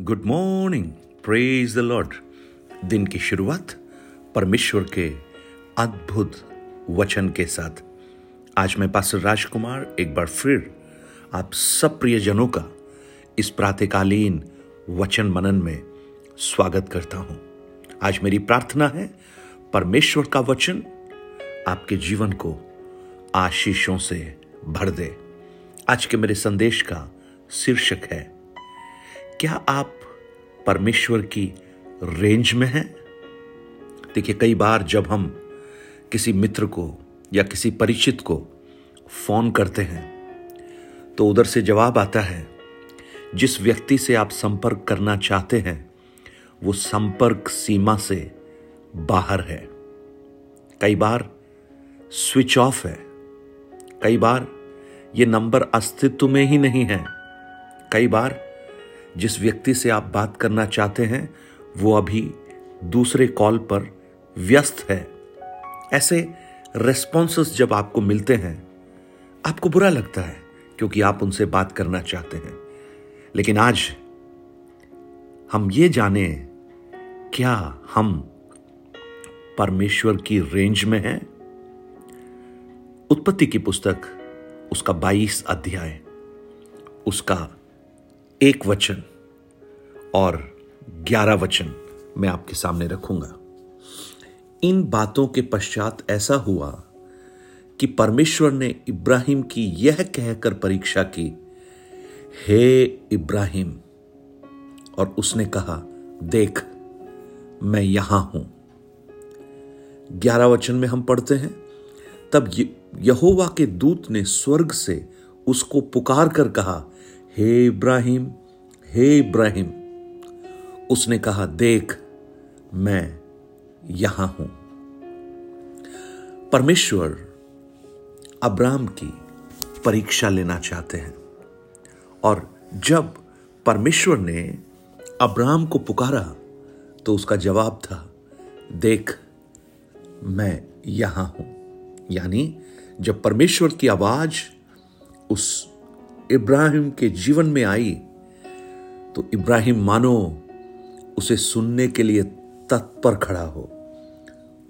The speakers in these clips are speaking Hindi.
Good morning praise the Lord दिन की शुरुआत परमेश्वर के अद्भुत वचन के साथ। आज मैं पास राजकुमार, एक बार फिर आप सब प्रियजनों का इस प्रातकालीन वचन मनन में स्वागत करता हूँ। आज मेरी प्रार्थना है, परमेश्वर का वचन आपके जीवन को आशीषों से भर दे। आज के मेरे संदेश का शीर्षक है क्या आप परमेश्वर की रेंज में हैं? देखिए, कई बार जब हम किसी मित्र को या किसी परिचित को फ़ोन करते हैं तो उधर से जवाब आता है, जिस व्यक्ति से आप संपर्क करना चाहते हैं, वो संपर्क सीमा से बाहर है। कई बार स्विच ऑफ़ है। कई बार ये नंबर अस्तित्व में ही नहीं है। कई बार जिस व्यक्ति से आप बात करना चाहते हैं, वो अभी दूसरे कॉल पर व्यस्त है। ऐसे रेस्पॉन्सेस जब आपको मिलते हैं, आपको बुरा लगता है क्योंकि आप उनसे बात करना चाहते हैं। लेकिन आज हम ये जाने, क्या हम परमेश्वर की रेंज में हैं? उत्पत्ति की पुस्तक, उसका 22 अध्याय, उसका एक वचन और ग्यारह वचन मैं आपके सामने रखूँगा। इन बातों के पश्चात ऐसा हुआ कि परमेश्वर ने इब्राहिम की यह कहकर परीक्षा की, हे इब्राहिम, और उसने कहा, देख, मैं यहाँ हूँ। ग्यारह वचन में हम पढ़ते हैं, तब यहोवा के दूत ने स्वर्ग से उसको पुकार कर कहा हे इब्राहिम हे इब्राहिम। उसने कहा, देख, मैं यहाँ हूँ। परमेश्वर अब्राम की परीक्षा लेना चाहते हैं। और जब परमेश्वर ने अब्राम को पुकारा तो उसका जवाब था, देख, मैं यहाँ हूँ। यानी, जब परमेश्वर की आवाज़ उस इब्राहिम के जीवन में आई तो इब्राहिम मानो उसे सुनने के लिए तत्पर खड़ा हो।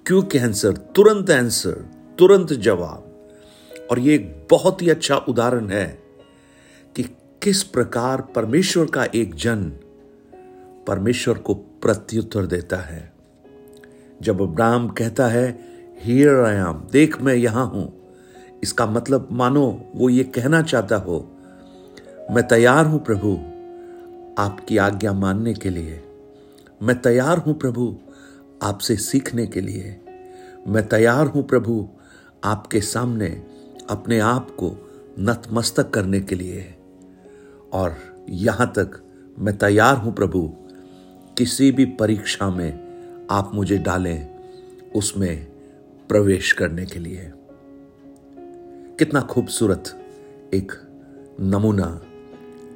क्योंकि आंसर, तुरंत आंसर, तुरंत जवाब। और ये एक बहुत ही अच्छा उदाहरण है कि किस प्रकार परमेश्वर का एक जन परमेश्वर को प्रत्युत्तर देता है। जब अब्राहम कहता है हियर आई एम देख मैं यहाँ हूँ, इसका मतलब मानो वो ये कहना चाहता हो मैं तैयार हूँ प्रभु आपकी आज्ञा मानने के लिए। मैं तैयार हूँ प्रभु आपसे सीखने के लिए। मैं तैयार हूँ प्रभु आपके सामने अपने आप को नतमस्तक करने के लिए। और यहाँ तक मैं तैयार हूँ प्रभु, किसी भी परीक्षा में आप मुझे डालें, उसमें प्रवेश करने के लिए। कितना खूबसूरत एक नमूना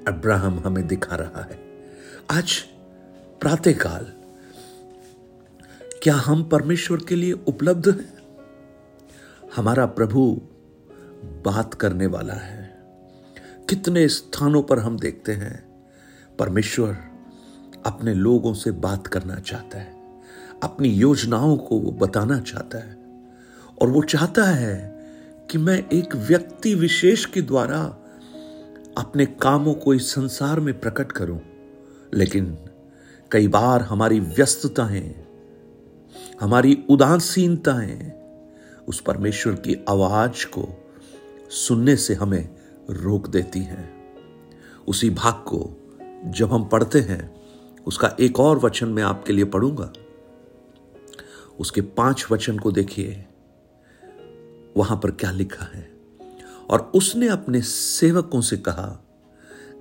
अब्राहम हमें दिखा रहा है। आज प्रातःकाल, क्या हम परमेश्वर के लिए उपलब्ध हैं? हमारा प्रभु बात करने वाला है। कितने स्थानों पर हम देखते हैं, परमेश्वर अपने लोगों से बात करना चाहता है, अपनी योजनाओं को वो बताना चाहता है। और वो चाहता है कि मैं एक व्यक्ति विशेष के द्वारा अपने कामों को इस संसार में प्रकट करूँ। लेकिन कई बार हमारी व्यस्तताएँ, हमारी उदासीनताएँ, उस परमेश्वर की आवाज़ को सुनने से हमें रोक देती हैं। उसी भाग को जब हम पढ़ते हैं, उसका एक और वचन मैं आपके लिए पढ़ूँगा। उसके पाँच वचन को देखिए। वहाँ पर क्या लिखा है? और उसने अपने सेवकों से कहा,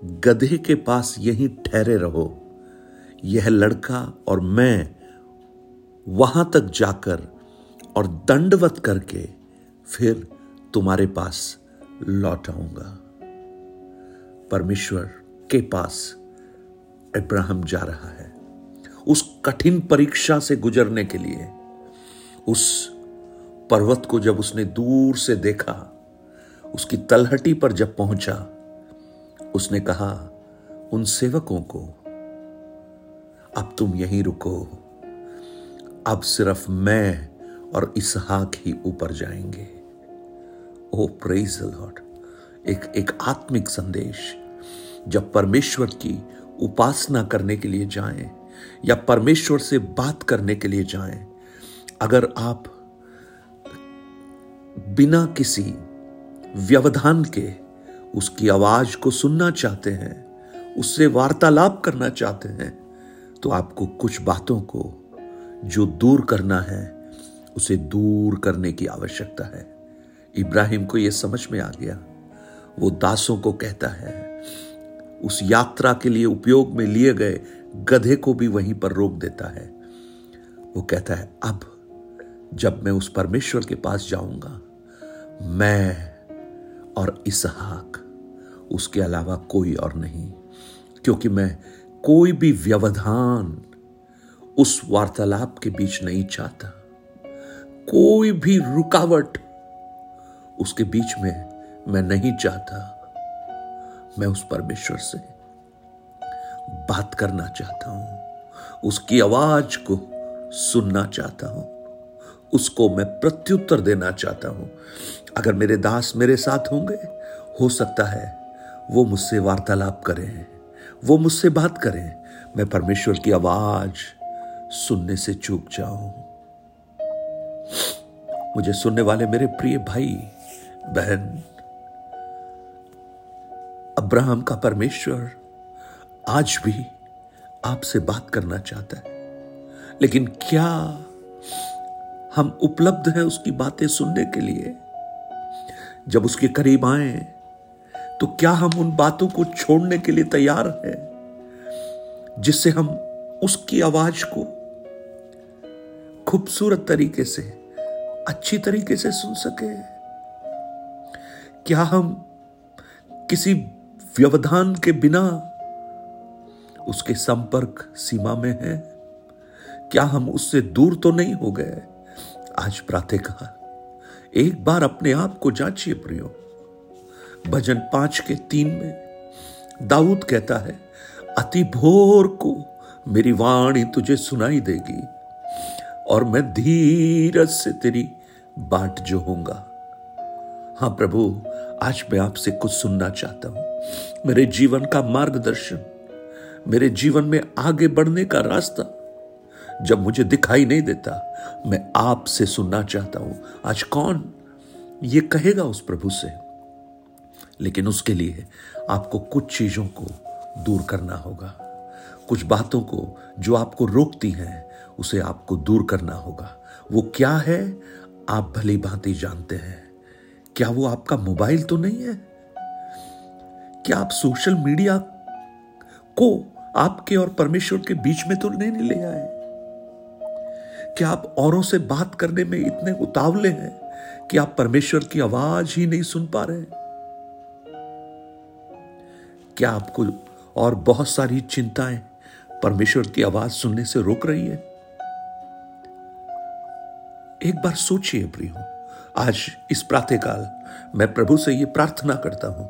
गधे के पास यहीं ठहरे रहो। यह लड़का और मैं वहाँ तक जाकर और दंडवत करके फिर तुम्हारे पास लौट आऊँगा। परमेश्वर के पास इब्राहिम जा रहा है। उस कठिन परीक्षा से गुजरने के लिए, उस पर्वत को जब उसने दूर से देखा उसकी तलहटी पर जब पहुँचा, उसने कहा, उन सेवकों को, अब तुम यहीं रुको। अब सिर्फ़ मैं और इसहाक ही ऊपर जाएँगे। ओ प्रेज लॉर्ड, एक एक आत्मिक संदेश। जब परमेश्वर की उपासना करने के लिए जाएँ, या परमेश्वर से बात करने के लिए जाएँ, अगर आप बिना किसी व्यवधान के, उसकी आवाज़ को सुनना चाहते हैं, उससे वार्तालाप करना चाहते हैं तो आपको कुछ बातों को जो दूर करना है, उसे दूर करने की आवश्यकता है। इब्राहिम को यह समझ में आ गया। वो दासों को कहता है, उस यात्रा के लिए उपयोग में लिए गए गधे को भी वहीं पर रोक देता है। वो कहता है, अब जब मैं उस परमेश्वर के पास जाऊँगा, मैं और इसहाक। उसके अलावा कोई और नहीं, क्योंकि मैं कोई भी व्यवधान उस वार्तालाप के बीच नहीं चाहता। कोई भी रुकावट उसके बीच में मैं नहीं चाहता। मैं उस परमेश्वर से बात करना चाहता हूँ, उसकी आवाज़ को सुनना चाहता हूँ। उसको मैं प्रत्युत्तर देना चाहता हूँ। अगर मेरे दास मेरे साथ होंगे, हो सकता है वो मुझसे वार्तालाप करें, वो मुझसे बात करें। मैं परमेश्वर की आवाज़ सुनने से चूक जाऊँ। मुझे सुनने वाले मेरे प्रिय भाई, बहन, अब्राहम का परमेश्वर आज भी आपसे बात करना चाहता है। लेकिन क्या हम उपलब्ध हैं उसकी बातें सुनने के लिए। जब उसके करीब आए तो क्या हम उन बातों को छोड़ने के लिए तैयार हैं, जिससे हम उसकी आवाज़ को खूबसूरत तरीके से, अच्छी तरीके से सुन सके? क्या हम किसी व्यवधान के बिना उसके संपर्क सीमा में हैं? क्या हम उससे दूर तो नहीं हो गए? आज प्रातः एक बार अपने आप को जांचिए प्रियो। भजन पाँच के तीन में दाऊद कहता है, अति भोर को मेरी वाणी तुझे सुनाई देगी और मैं धीरज से तेरी बाट जो होऊँगा। हाँ प्रभु, आज मैं आपसे कुछ सुनना चाहता हूँ। मेरे जीवन का मार्गदर्शन, मेरे जीवन में आगे बढ़ने का रास्ता जब मुझे दिखाई नहीं देता, मैं आपसे सुनना चाहता हूँ। आज कौन ये कहेगा उस प्रभु से? लेकिन उसके लिए आपको कुछ चीज़ों को दूर करना होगा। कुछ बातों को जो आपको रोकती हैं, उसे आपको दूर करना होगा। वो क्या है? आप भली भांति जानते हैं। क्या वो आपका मोबाइल तो नहीं है? क्या आप सोशल मीडिया को आपके और परमेश्वर के बीच में तो नहीं ले आए? क्या आप औरों से बात करने में इतने उतावले हैं कि आप परमेश्वर की आवाज़ ही नहीं सुन पा रहे क्या आपको और बहुत सारी चिंताएँ परमेश्वर की आवाज़ सुनने से रोक रही है? एक बार सोचिए प्रियो, आज इस प्रातःकाल मैं प्रभु से यह प्रार्थना करता हूँ।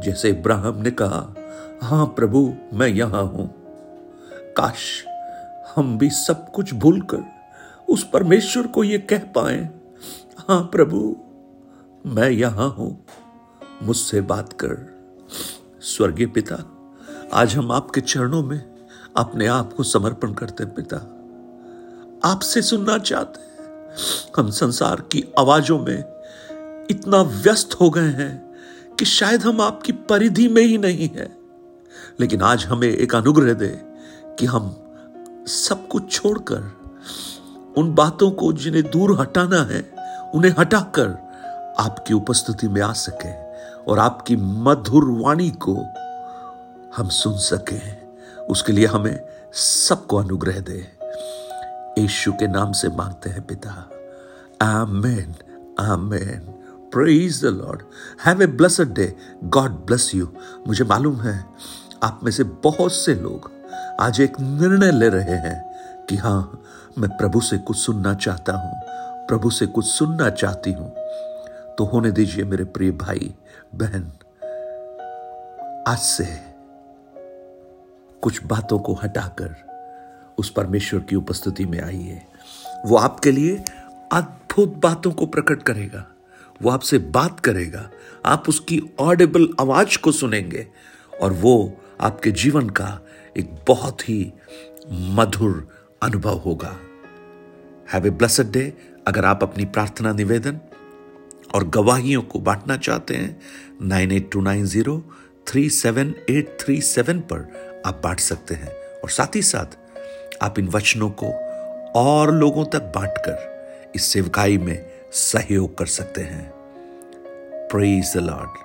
जैसे इब्राहिम ने कहा, हाँ प्रभु, मैं यहाँ हूँ। काश हम भी सब कुछ भूलकर उस परमेश्वर को यह कह पाए, हाँ प्रभु, मैं यहाँ हूँ। मुझसे बात कर। स्वर्गीय पिता, आज हम आपके चरणों में अपने आप को समर्पण करते पिता। आपसे सुनना चाहते हैं। हम संसार की आवाजों में इतना व्यस्त हो गए हैं कि शायद हम आपकी परिधि में ही नहीं है। लेकिन आज हमें एक अनुग्रह दे कि हम सब कुछ छोड़कर उन बातों को जिन्हें दूर हटाना है, उन्हें हटाकर आपकी उपस्थिति में आ सके और आपकी मधुर वाणी को हम सुन सके। उसके लिए हमें सबको अनुग्रह दे। यीशु के नाम से मांगते हैं पिता। Amen amen. Praise the Lord have a blessed day God bless you मुझे मालूम है आप में से बहुत से लोग आज एक निर्णय ले रहे हैं। कि हाँ, मैं प्रभु से कुछ सुनना चाहता हूँ, प्रभु से कुछ सुनना चाहती हूँ। तो होने दीजिए मेरे प्रिय भाई, बहन, आज से कुछ बातों को हटाकर उस परमेश्वर की उपस्थिति में आइए। वो आपके लिए अद्भुत बातों को प्रकट करेगा, वो आपसे बात करेगा, आप उसकी ऑडिबल आवाज़ को सुनेंगे और वो आपके जीवन का एक बहुत ही मधुर अनुभव होगा। हैव ए ब्लसड डे अगर आप अपनी प्रार्थना निवेदन और गवाहियों को बांटना चाहते हैं nine eight two nine zero three seven eight three seven पर आप बांट सकते हैं। और साथ ही साथ आप इन वचनों को और लोगों तक बांटकर इस सेवकाई में सहयोग कर सकते हैं। Praise the Lord